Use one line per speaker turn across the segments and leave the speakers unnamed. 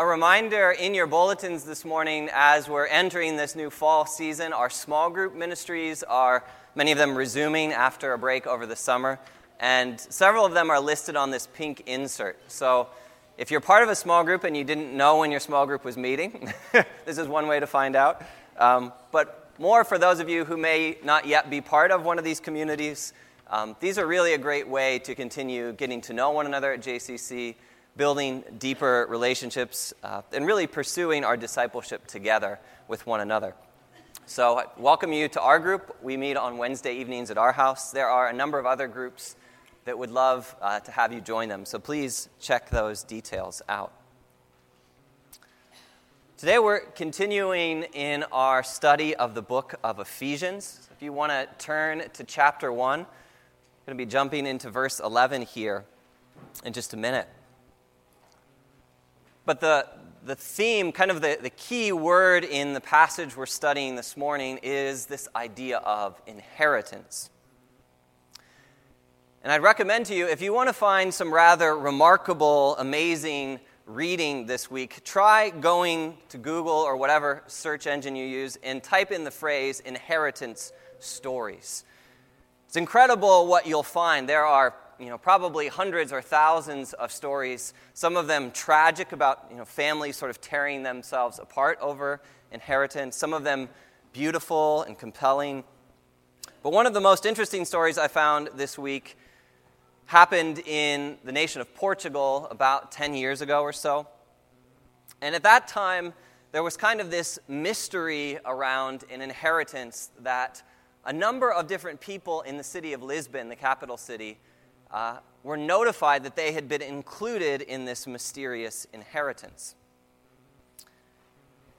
A reminder in your bulletins this morning as we're entering this new fall season, our small group ministries are, many of them resuming after a break over the summer, and several of them are listed on this pink insert. So if you're part of a small group and you didn't know when your small group was meeting, this is one way to find out. Um, but more for those of you who may not yet be part of one of these communities, um, these are really a great way to continue getting to know one another at JCC building deeper relationships, uh, and really pursuing our discipleship together with one another. So, I welcome you to our group. We meet on Wednesday evenings at our house. There are a number of other groups that would love uh, to have you join them, so please check those details out. Today, we're continuing in our study of the book of Ephesians. If you want to turn to chapter 1, I'm going to be jumping into verse 11 here in just a minute. But the, the theme, kind of the, the key word in the passage we're studying this morning is this idea of inheritance. And I'd recommend to you, if you want to find some rather remarkable, amazing reading this week, try going to Google or whatever search engine you use and type in the phrase inheritance stories. It's incredible what you'll find. There are you know, probably hundreds or thousands of stories, some of them tragic about you know, families sort of tearing themselves apart over inheritance, some of them beautiful and compelling. But one of the most interesting stories I found this week happened in the nation of Portugal about 10 years ago or so. And at that time, there was kind of this mystery around an inheritance that a number of different people in the city of Lisbon, the capital city, uh, were notified that they had been included in this mysterious inheritance.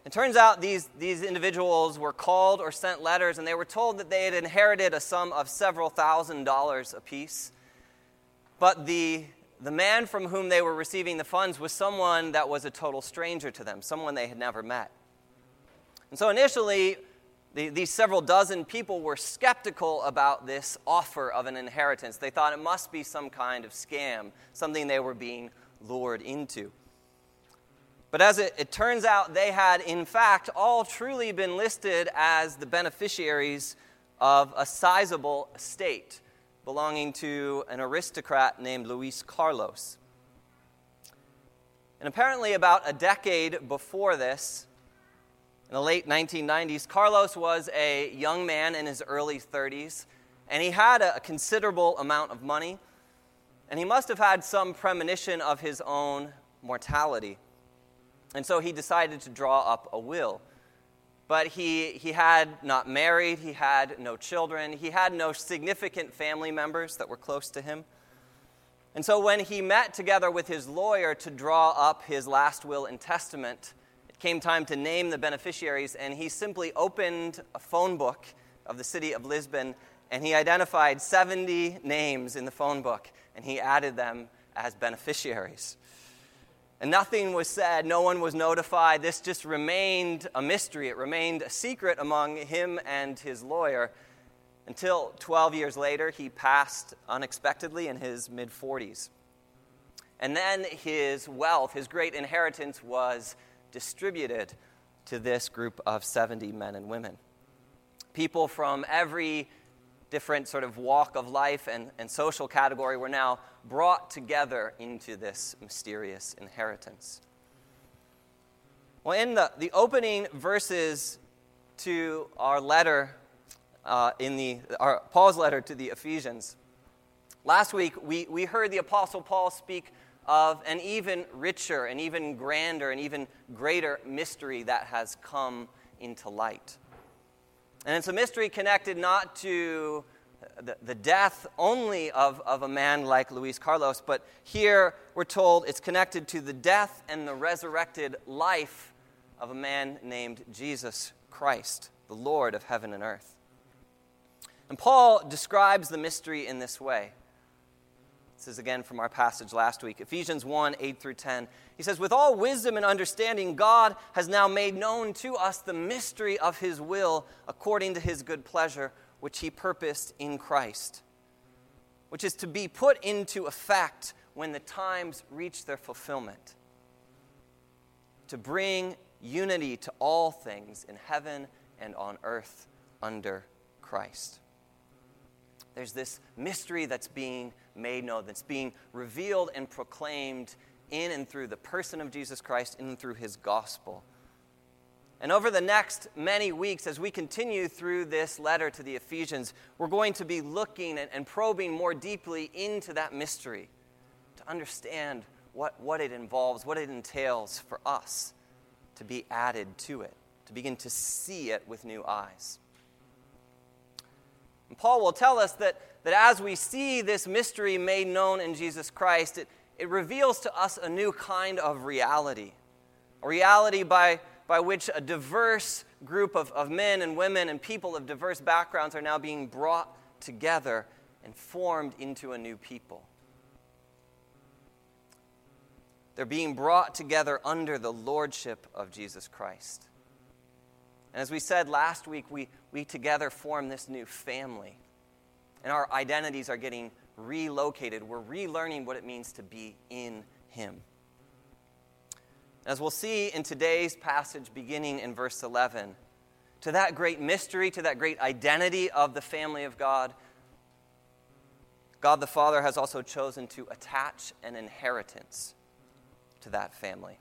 It turns out these, these individuals were called or sent letters, and they were told that they had inherited a sum of several thousand dollars apiece. But the, the man from whom they were receiving the funds was someone that was a total stranger to them, someone they had never met. And so initially, the, these several dozen people were skeptical about this offer of an inheritance. They thought it must be some kind of scam, something they were being lured into. But as it, it turns out, they had, in fact, all truly been listed as the beneficiaries of a sizable estate belonging to an aristocrat named Luis Carlos. And apparently, about a decade before this, in the late 1990s, Carlos was a young man in his early 30s, and he had a considerable amount of money, and he must have had some premonition of his own mortality. And so he decided to draw up a will. But he, he had not married, he had no children, he had no significant family members that were close to him. And so when he met together with his lawyer to draw up his last will and testament, came time to name the beneficiaries, and he simply opened a phone book of the city of Lisbon and he identified 70 names in the phone book and he added them as beneficiaries. And nothing was said, no one was notified. This just remained a mystery. It remained a secret among him and his lawyer until 12 years later he passed unexpectedly in his mid 40s. And then his wealth, his great inheritance, was distributed to this group of 70 men and women. People from every different sort of walk of life and, and social category were now brought together into this mysterious inheritance. Well, in the, the opening verses to our letter, uh, in the, our, Paul's letter to the Ephesians, last week we, we heard the Apostle Paul speak of an even richer, an even grander, an even greater mystery that has come into light. And it's a mystery connected not to the, the death only of, of a man like Luis Carlos, but here we're told it's connected to the death and the resurrected life of a man named Jesus Christ, the Lord of heaven and earth. And Paul describes the mystery in this way. This is again from our passage last week, Ephesians 1 8 through 10. He says, With all wisdom and understanding, God has now made known to us the mystery of his will according to his good pleasure, which he purposed in Christ, which is to be put into effect when the times reach their fulfillment. to bring unity to all things in heaven and on earth under Christ. There's this mystery that's being made known, that's being revealed and proclaimed in and through the person of Jesus Christ, in and through his gospel. And over the next many weeks, as we continue through this letter to the Ephesians, we're going to be looking and, probing more deeply into that mystery to understand what, what it involves, what it entails for us to be added to it, to begin to see it with new eyes. And Paul will tell us that, that as we see this mystery made known in Jesus Christ, it, it reveals to us a new kind of reality, a reality by, by which a diverse group of, of men and women and people of diverse backgrounds are now being brought together and formed into a new people. They're being brought together under the lordship of Jesus Christ. And as we said last week, we, we together form this new family. And our identities are getting relocated. We're relearning what it means to be in Him. As we'll see in today's passage, beginning in verse 11, to that great mystery, to that great identity of the family of God, God the Father has also chosen to attach an inheritance to that family.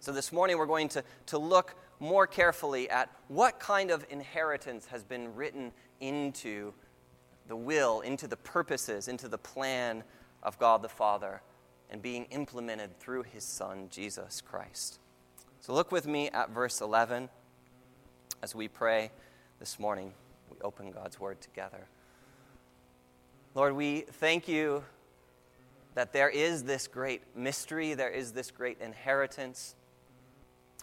So this morning we're going to, to look more carefully at what kind of inheritance has been written into the will, into the purposes, into the plan of God the Father, and being implemented through his Son, Jesus Christ. So look with me at verse 11 as we pray this morning. We open God's Word together. Lord, we thank you that there is this great mystery, there is this great inheritance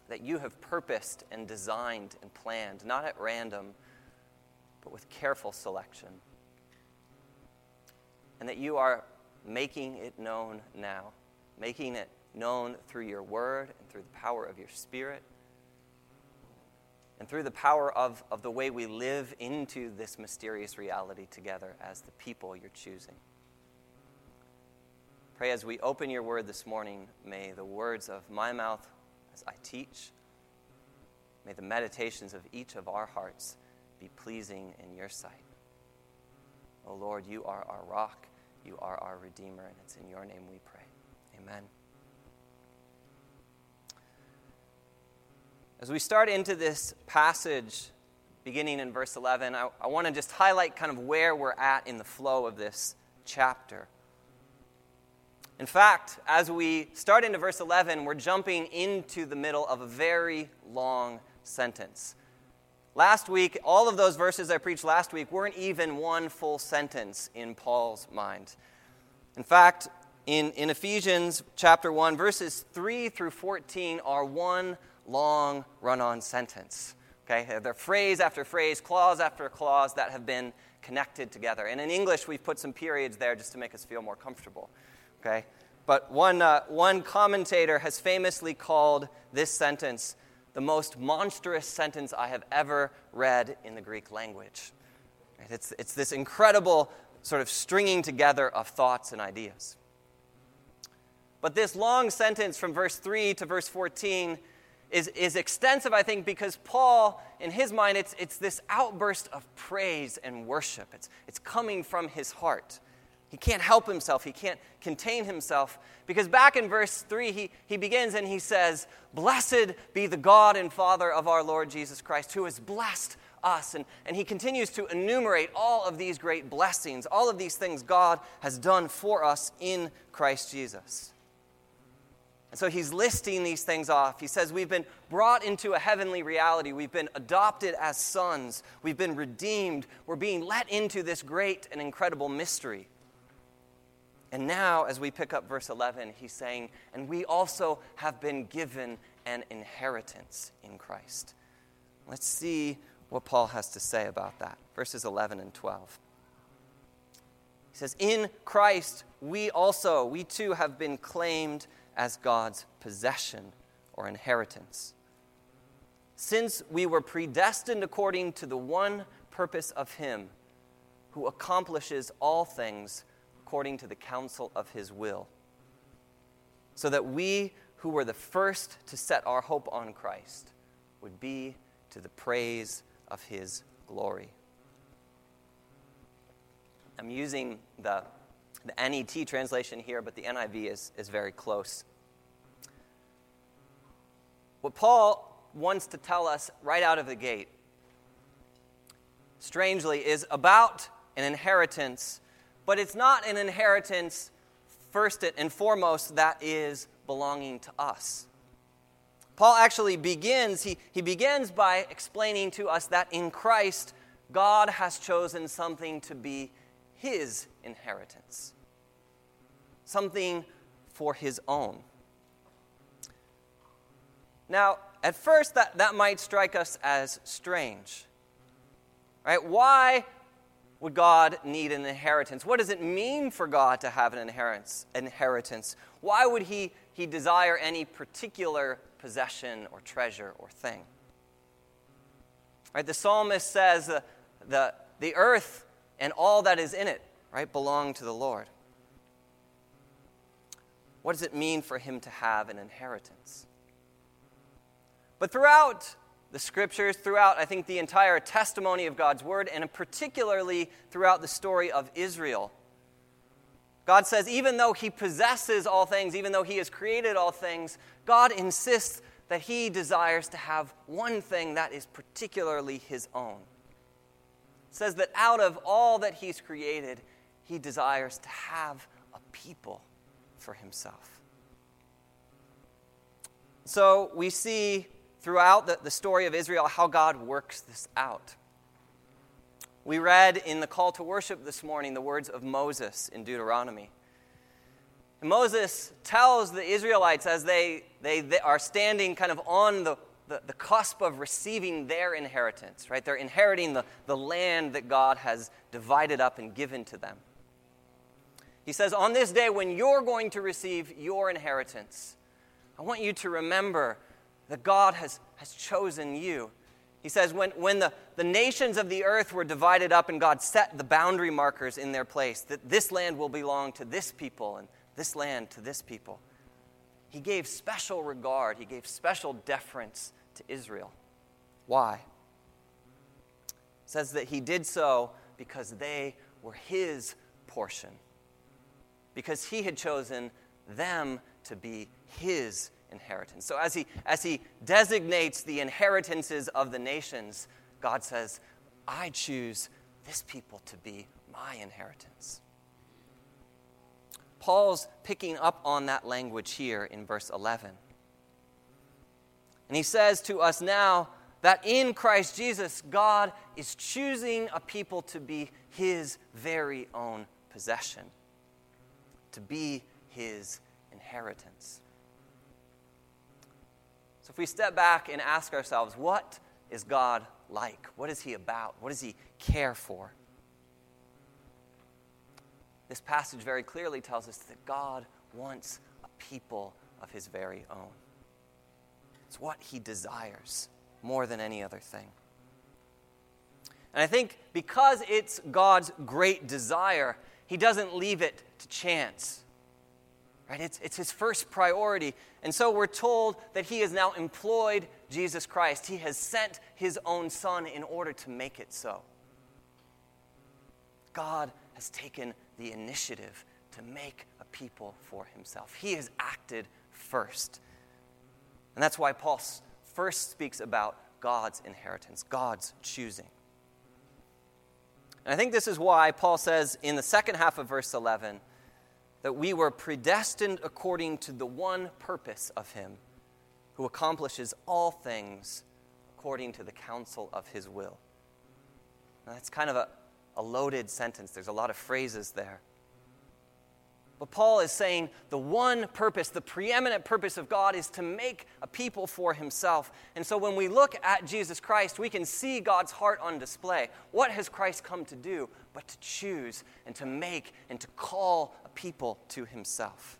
that you have purposed and designed and planned, not at random, but with careful selection. And that you are making it known now, making it known through your word and through the power of your spirit and through the power of, of the way we live into this mysterious reality together as the people you're choosing. Pray as we open your word this morning, may the words of my mouth as I teach, may the meditations of each of our hearts be pleasing in your sight. O oh Lord, you are our rock, you are our Redeemer, and it's in your name we pray. Amen. As we start into this passage, beginning in verse 11, I, I want to just highlight kind of where we're at in the flow of this chapter. In fact, as we start into verse 11, we're jumping into the middle of a very long sentence. Last week, all of those verses I preached last week weren't even one full sentence in Paul's mind. In fact, in, in Ephesians chapter 1, verses 3 through 14 are one long run on sentence. Okay? They're phrase after phrase, clause after clause that have been connected together. And in English, we've put some periods there just to make us feel more comfortable. Okay? But one, uh, one commentator has famously called this sentence the most monstrous sentence I have ever read in the Greek language. It's, it's this incredible sort of stringing together of thoughts and ideas. But this long sentence from verse 3 to verse 14 is, is extensive, I think, because Paul, in his mind, it's, it's this outburst of praise and worship. It's, it's coming from his heart. He can't help himself. He can't contain himself. Because back in verse 3, he, he begins and he says, Blessed be the God and Father of our Lord Jesus Christ, who has blessed us. And, and he continues to enumerate all of these great blessings, all of these things God has done for us in Christ Jesus. And so he's listing these things off. He says, We've been brought into a heavenly reality. We've been adopted as sons. We've been redeemed. We're being let into this great and incredible mystery. And now, as we pick up verse 11, he's saying, And we also have been given an inheritance in Christ. Let's see what Paul has to say about that. Verses 11 and 12. He says, In Christ, we also, we too have been claimed as God's possession or inheritance. Since we were predestined according to the one purpose of Him who accomplishes all things according to the counsel of his will, so that we who were the first to set our hope on Christ would be to the praise of his glory. I'm using the, the NET translation here, but the NIV is, is very close. What Paul wants to tell us right out of the gate, strangely, is about an inheritance, but it's not an inheritance, first and foremost, that is belonging to us. Paul actually begins, he, he begins by explaining to us that in Christ, God has chosen something to be his inheritance, something for his own. Now, at first, that, that might strike us as strange. Right? Why would God need an inheritance? What does it mean for God to have an inheritance? inheritance? Why would he, he desire any particular possession or treasure or thing? Right? The psalmist says the, the, the earth and all that is in it right, belong to the Lord. What does it mean for him to have an inheritance? But throughout the scriptures, throughout, I think, the entire testimony of God's word, and particularly throughout the story of Israel, God says, even though He possesses all things, even though He has created all things, God insists that He desires to have one thing that is particularly His own. It says that out of all that He's created, He desires to have a people for Himself. So we see throughout the, the story of Israel how God works this out. We read in the call to worship this morning the words of Moses in Deuteronomy. And Moses tells the Israelites as they, they, they, are standing kind of on the, the, the, cusp of receiving their inheritance, right? They're inheriting the, the land that God has divided up and given to them. He says, On this day when you're going to receive your inheritance, I want you to remember that God has, has chosen you. He says, when, when the, the nations of the earth were divided up and God set the boundary markers in their place, that this land will belong to this people and this land to this people, he gave special regard, he gave special deference to Israel. Why? Says that he did so because they were his portion, because he had chosen them to be his inheritance. So as he, as he designates the inheritances of the nations, God says, I choose this people to be my inheritance. Paul's picking up on that language here in verse 11. And he says to us now that in Christ Jesus, God is choosing a people to be his very own possession, to be his inheritance. So if we step back and ask ourselves, what is God like? What is He about? What does He care for? This passage very clearly tells us that God wants a people of His very own. It's what He desires more than any other thing. And I think because it's God's great desire, He doesn't leave it to chance. Right? It's, it's his first priority. And so we're told that he has now employed Jesus Christ. He has sent his own son in order to make it so. God has taken the initiative to make a people for himself. He has acted first. And that's why Paul first speaks about God's inheritance, God's choosing. And I think this is why Paul says in the second half of verse 11 that we were predestined according to the one purpose of Him who accomplishes all things according to the counsel of His will. Now, that's kind of a, a loaded sentence, there's a lot of phrases there. But Paul is saying the one purpose, the preeminent purpose of God is to make a people for himself. And so when we look at Jesus Christ, we can see God's heart on display. What has Christ come to do but to choose and to make and to call a people to himself?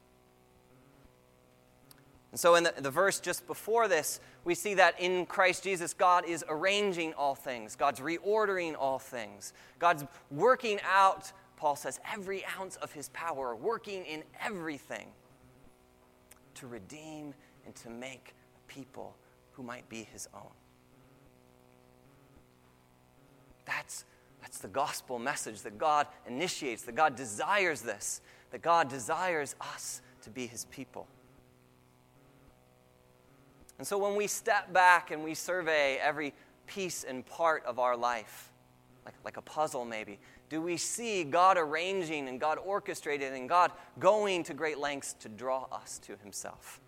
And so in the, the verse just before this, we see that in Christ Jesus, God is arranging all things, God's reordering all things, God's working out Paul says, every ounce of his power working in everything to redeem and to make a people who might be his own. That's, that's the gospel message that God initiates, that God desires this, that God desires us to be his people. And so when we step back and we survey every piece and part of our life, like, like a puzzle maybe, do we see God arranging and God orchestrating and God going to great lengths to draw us to Himself,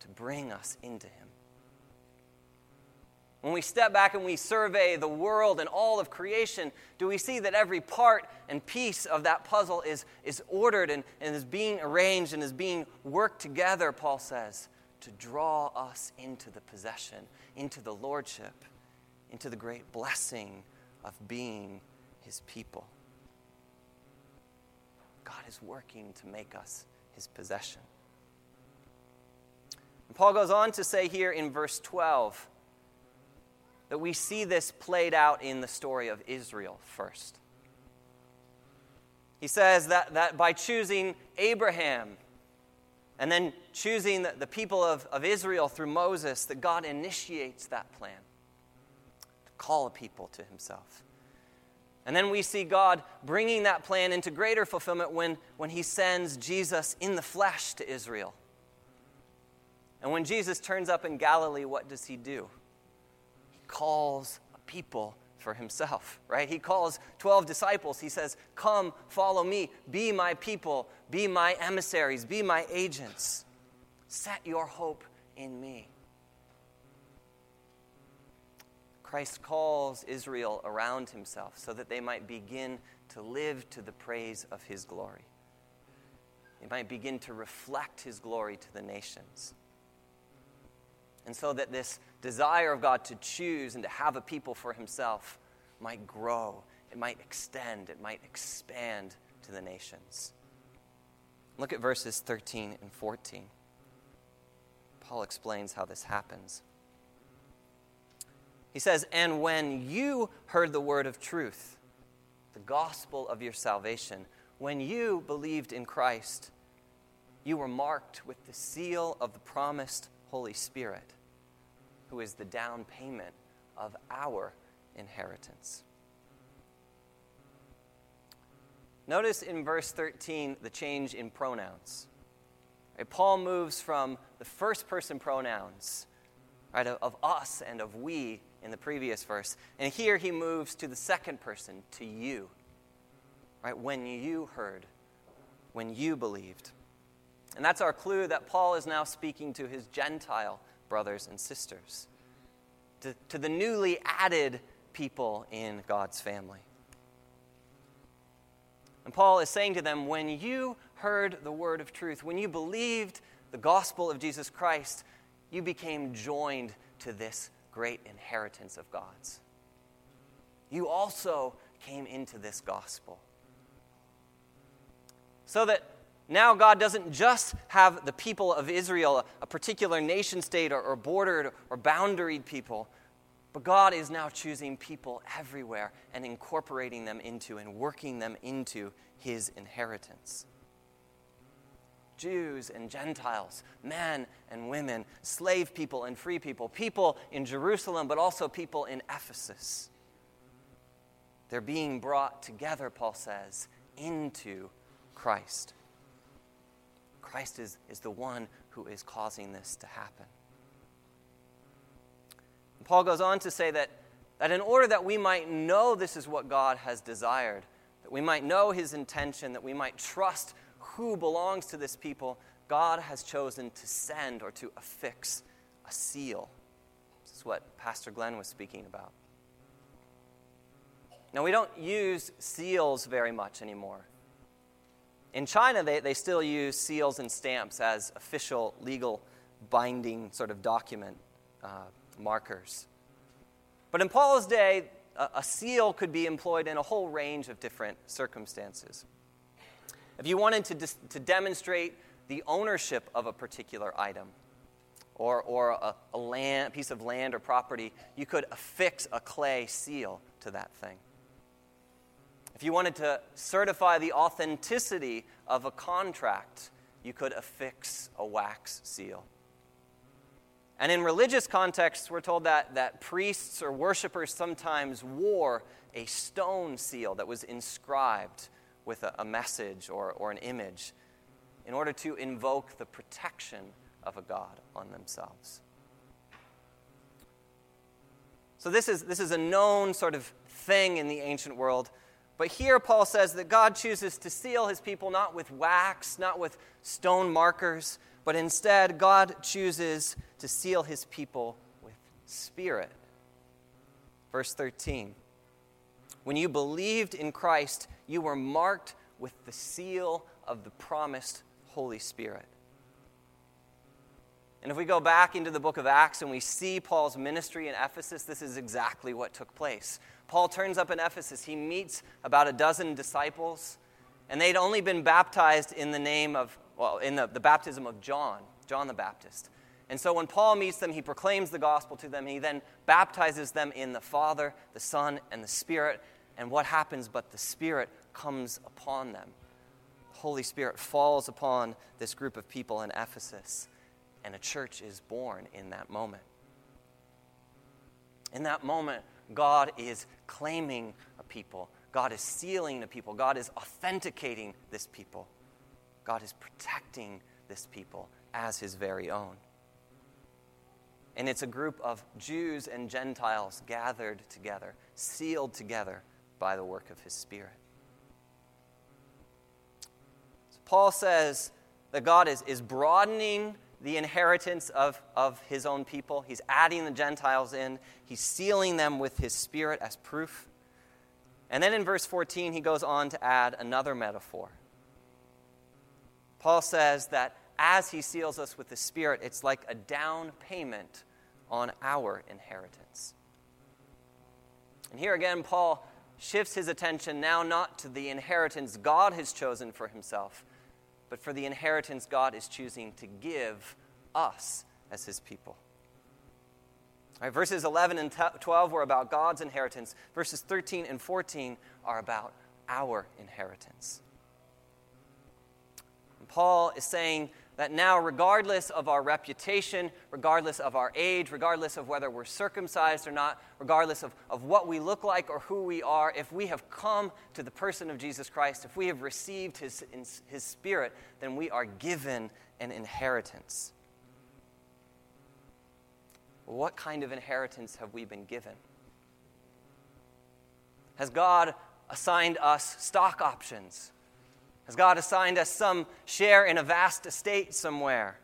to bring us into Him? When we step back and we survey the world and all of creation, do we see that every part and piece of that puzzle is, is ordered and, and is being arranged and is being worked together, Paul says, to draw us into the possession, into the lordship, into the great blessing of being his people? God is working to make us his possession. And Paul goes on to say here in verse 12, that we see this played out in the story of Israel first. He says that, that by choosing Abraham and then choosing the, the people of, of Israel through Moses, that God initiates that plan to call a people to himself. And then we see God bringing that plan into greater fulfillment when, when he sends Jesus in the flesh to Israel. And when Jesus turns up in Galilee, what does he do? Calls people for himself, right? He calls 12 disciples. He says, Come, follow me, be my people, be my emissaries, be my agents. Set your hope in me. Christ calls Israel around himself so that they might begin to live to the praise of his glory. They might begin to reflect his glory to the nations. And so that this desire of God to choose and to have a people for himself might grow, it might extend, it might expand to the nations. Look at verses 13 and 14. Paul explains how this happens. He says, And when you heard the word of truth, the gospel of your salvation, when you believed in Christ, you were marked with the seal of the promised Holy Spirit who is the down payment of our inheritance. Notice in verse 13 the change in pronouns. Right, Paul moves from the first person pronouns right, of, of us and of we in the previous verse, and here he moves to the second person, to you. Right, when you heard, when you believed. And that's our clue that Paul is now speaking to his Gentile brothers and sisters, to, to the newly added people in God's family. And Paul is saying to them, when you heard the word of truth, when you believed the gospel of Jesus Christ, you became joined to this great inheritance of God's. You also came into this gospel. So that now, God doesn't just have the people of Israel, a particular nation state or, or bordered or boundaried people, but God is now choosing people everywhere and incorporating them into and working them into his inheritance. Jews and Gentiles, men and women, slave people and free people, people in Jerusalem, but also people in Ephesus. They're being brought together, Paul says, into Christ. Christ is, is the one who is causing this to happen. And Paul goes on to say that, that in order that we might know this is what God has desired, that we might know his intention, that we might trust who belongs to this people, God has chosen to send or to affix a seal. This is what Pastor Glenn was speaking about. Now, we don't use seals very much anymore. In China, they, they still use seals and stamps as official, legal, binding sort of document uh, markers. But in Paul's day, a, a seal could be employed in a whole range of different circumstances. If you wanted to, dis- to demonstrate the ownership of a particular item, or, or a, a land, piece of land or property, you could affix a clay seal to that thing. If you wanted to certify the authenticity of a contract, you could affix a wax seal. And in religious contexts, we're told that, that priests or worshippers sometimes wore a stone seal that was inscribed with a, a message or, or an image in order to invoke the protection of a God on themselves. So, this is, this is a known sort of thing in the ancient world. But here, Paul says that God chooses to seal his people not with wax, not with stone markers, but instead, God chooses to seal his people with spirit. Verse 13 When you believed in Christ, you were marked with the seal of the promised Holy Spirit. And if we go back into the book of Acts and we see Paul's ministry in Ephesus, this is exactly what took place. Paul turns up in Ephesus. He meets about a dozen disciples, and they'd only been baptized in the name of, well, in the, the baptism of John, John the Baptist. And so when Paul meets them, he proclaims the gospel to them. He then baptizes them in the Father, the Son, and the Spirit. And what happens but the Spirit comes upon them? The Holy Spirit falls upon this group of people in Ephesus, and a church is born in that moment. In that moment, God is claiming a people. God is sealing a people. God is authenticating this people. God is protecting this people as his very own. And it's a group of Jews and Gentiles gathered together, sealed together by the work of his Spirit. So Paul says that God is, is broadening the inheritance of, of his own people. He's adding the Gentiles in, he's sealing them with his Spirit as proof. And then in verse 14, he goes on to add another metaphor. Paul says that as he seals us with the Spirit, it's like a down payment on our inheritance. And here again, Paul shifts his attention now not to the inheritance God has chosen for himself, but for the inheritance God is choosing to give us as his people. Verses 11 and 12 were about God's inheritance. Verses 13 and 14 are about our inheritance. And Paul is saying that now, regardless of our reputation, regardless of our age, regardless of whether we're circumcised or not, regardless of, of what we look like or who we are, if we have come to the person of Jesus Christ, if we have received his, his Spirit, then we are given an inheritance. What kind of inheritance have we been given? Has God assigned us stock options? Has God assigned us some share in a vast estate somewhere?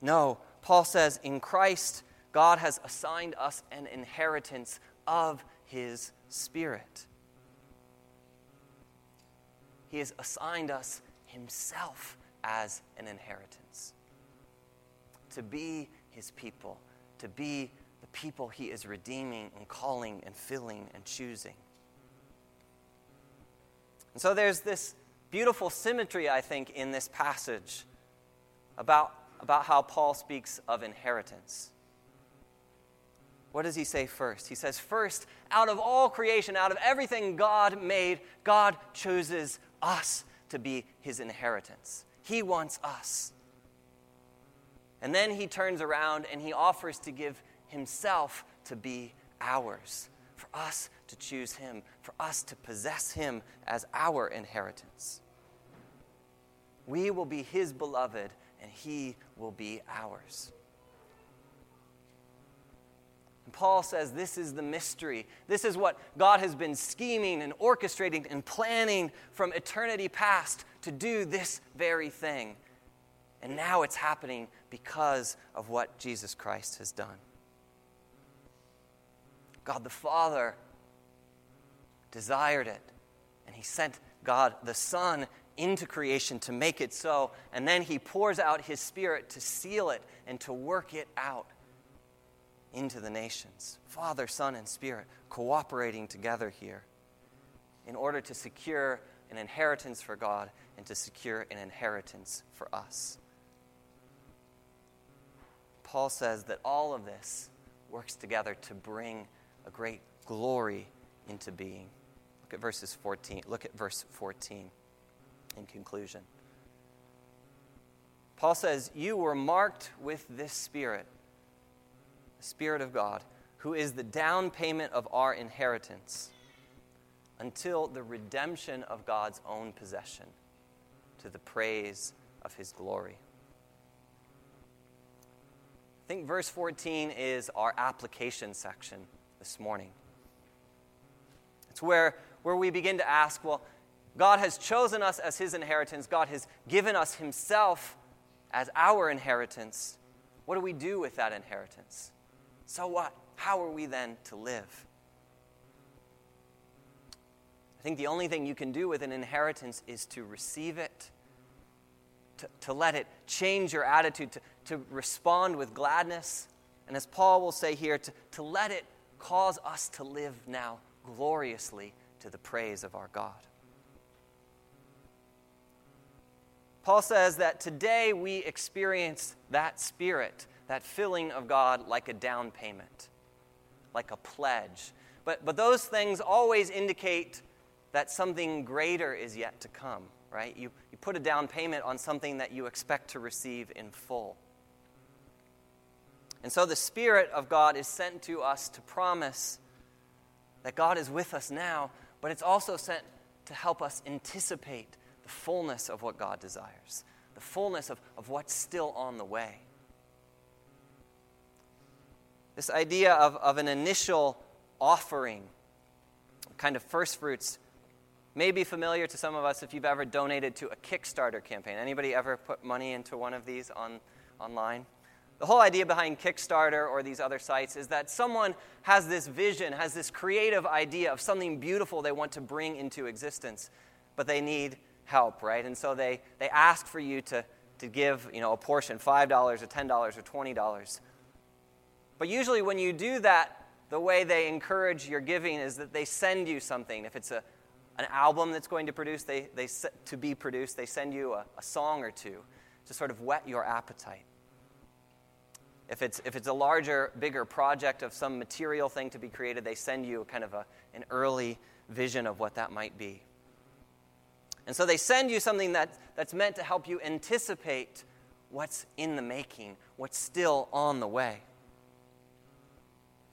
No. Paul says in Christ, God has assigned us an inheritance of His Spirit. He has assigned us Himself as an inheritance. To be His people, to be the people He is redeeming and calling and filling and choosing. And so there's this beautiful symmetry, I think, in this passage about, about how Paul speaks of inheritance. What does he say first? He says, First, out of all creation, out of everything God made, God chooses us to be his inheritance. He wants us. And then he turns around and he offers to give himself to be ours us to choose Him, for us to possess Him as our inheritance. We will be His beloved, and He will be ours. And Paul says this is the mystery. This is what God has been scheming and orchestrating and planning from eternity past to do this very thing. And now it's happening because of what Jesus Christ has done. God the Father desired it, and He sent God the Son into creation to make it so, and then He pours out His Spirit to seal it and to work it out into the nations. Father, Son, and Spirit cooperating together here in order to secure an inheritance for God and to secure an inheritance for us. Paul says that all of this works together to bring a great glory into being. Look at verses 14. Look at verse 14 in conclusion. Paul says, You were marked with this Spirit, the Spirit of God, who is the down payment of our inheritance until the redemption of God's own possession to the praise of his glory. I think verse 14 is our application section this morning. It's where, where we begin to ask well, God has chosen us as his inheritance, God has given us himself as our inheritance. What do we do with that inheritance? So what? How are we then to live? I think the only thing you can do with an inheritance is to receive it, to, to let it change your attitude, to, to respond with gladness, and as Paul will say here, to, to let it cause us to live now gloriously to the praise of our God. Paul says that today we experience that spirit, that filling of God, like a down payment, like a pledge. But, but those things always indicate that something greater is yet to come, right? You, you put a down payment on something that you expect to receive in full. And so the Spirit of God is sent to us to promise that God is with us now, but it's also sent to help us anticipate the fullness of what God desires, the fullness of, of what's still on the way. This idea of, of an initial offering, kind of first fruits, may be familiar to some of us if you've ever donated to a Kickstarter campaign. Anybody ever put money into one of these on, online? The whole idea behind Kickstarter or these other sites is that someone has this vision, has this creative idea of something beautiful they want to bring into existence, but they need help, right? And so they, they ask for you to, to give you know, a portion, $5 or $10 or $20. But usually when you do that, the way they encourage your giving is that they send you something. If it's a, an album that's going to produce, they, they to be produced, they send you a, a song or two to sort of whet your appetite. If it's, if it's a larger, bigger project of some material thing to be created, they send you kind of a, an early vision of what that might be. And so they send you something that, that's meant to help you anticipate what's in the making, what's still on the way.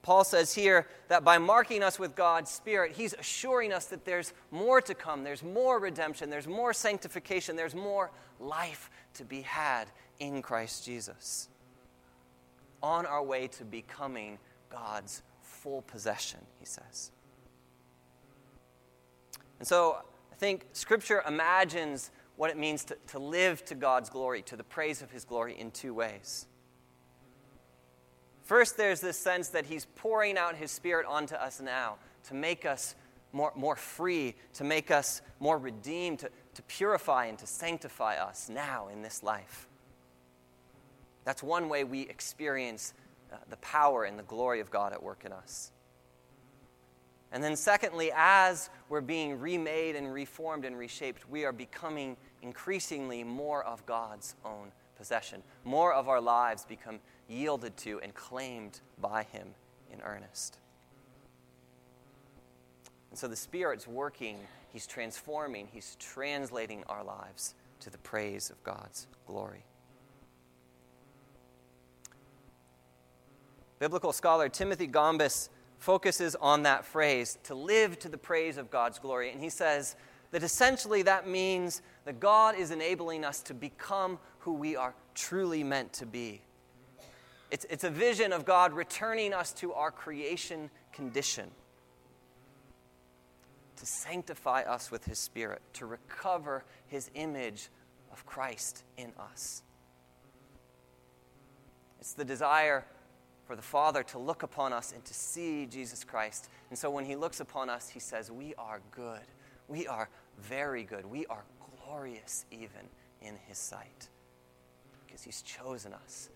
Paul says here that by marking us with God's Spirit, he's assuring us that there's more to come. There's more redemption. There's more sanctification. There's more life to be had in Christ Jesus. On our way to becoming God's full possession, he says. And so I think Scripture imagines what it means to, to live to God's glory, to the praise of his glory, in two ways. First, there's this sense that He's pouring out His Spirit onto us now to make us more, more free, to make us more redeemed, to, to purify and to sanctify us now in this life. That's one way we experience uh, the power and the glory of God at work in us. And then, secondly, as we're being remade and reformed and reshaped, we are becoming increasingly more of God's own possession. More of our lives become yielded to and claimed by Him in earnest. And so the Spirit's working, He's transforming, He's translating our lives to the praise of God's glory. Biblical scholar Timothy Gombis focuses on that phrase, to live to the praise of God's glory. And he says that essentially that means that God is enabling us to become who we are truly meant to be. It's, it's a vision of God returning us to our creation condition, to sanctify us with His Spirit, to recover His image of Christ in us. It's the desire for the Father to look upon us and to see Jesus Christ. And so when He looks upon us, He says, We are good. We are very good. We are glorious even in His sight because He's chosen us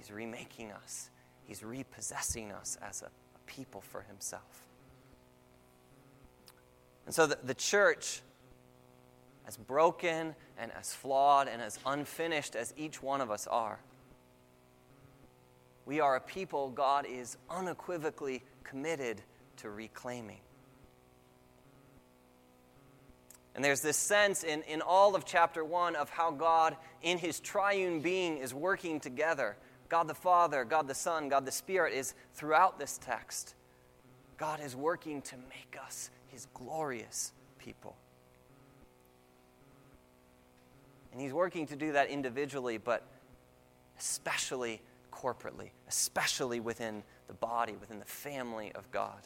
He's remaking us, He's repossessing us as a, a people for Himself. And so the, the church, as broken and as flawed and as unfinished as each one of us are, we are a people God is unequivocally committed to reclaiming. And there's this sense in, in all of chapter 1 of how God, in his triune being, is working together. God the Father, God the Son, God the Spirit is throughout this text. God is working to make us his glorious people. And he's working to do that individually, but especially corporately, especially within the body, within the family of God.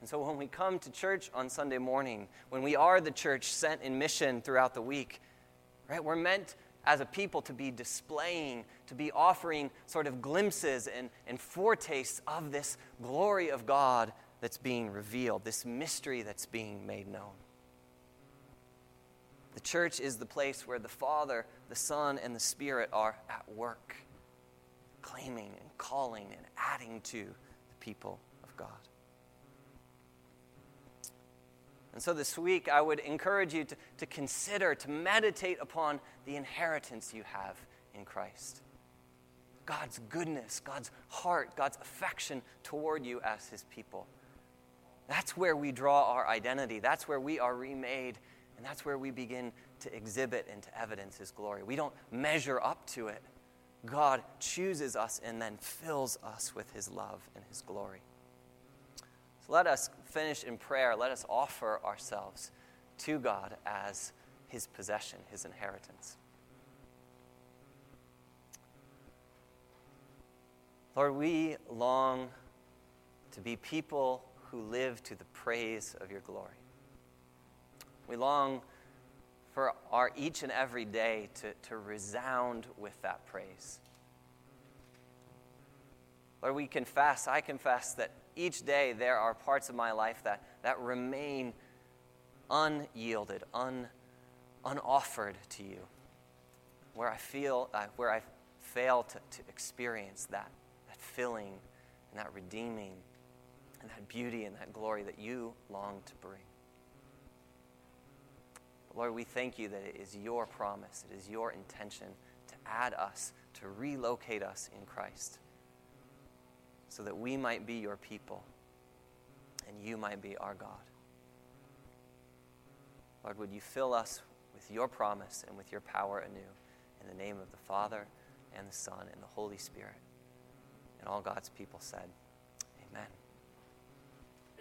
And so when we come to church on Sunday morning, when we are the church sent in mission throughout the week, right, we're meant as a people to be displaying, to be offering sort of glimpses and, and foretastes of this glory of God that's being revealed, this mystery that's being made known. The church is the place where the Father, the Son, and the Spirit are at work, claiming and calling and adding to the people of God. And so this week, I would encourage you to, to consider, to meditate upon the inheritance you have in Christ. God's goodness, God's heart, God's affection toward you as His people. That's where we draw our identity. That's where we are remade. And that's where we begin to exhibit and to evidence His glory. We don't measure up to it. God chooses us and then fills us with His love and His glory. So let us finish in prayer. Let us offer ourselves to God as His possession, His inheritance. Lord, we long to be people who live to the praise of your glory. We long for our each and every day to, to resound with that praise. Lord, we confess, I confess that each day there are parts of my life that, that remain unyielded, un, unoffered to you, where I feel, uh, where I fail to, to experience that, that filling and that redeeming and that beauty and that glory that you long to bring. Lord, we thank you that it is your promise, it is your intention to add us, to relocate us in Christ so that we might be your people and you might be our God. Lord, would you fill us with your promise and with your power anew in the name of the Father and the Son and the Holy Spirit. And all God's people said, Amen.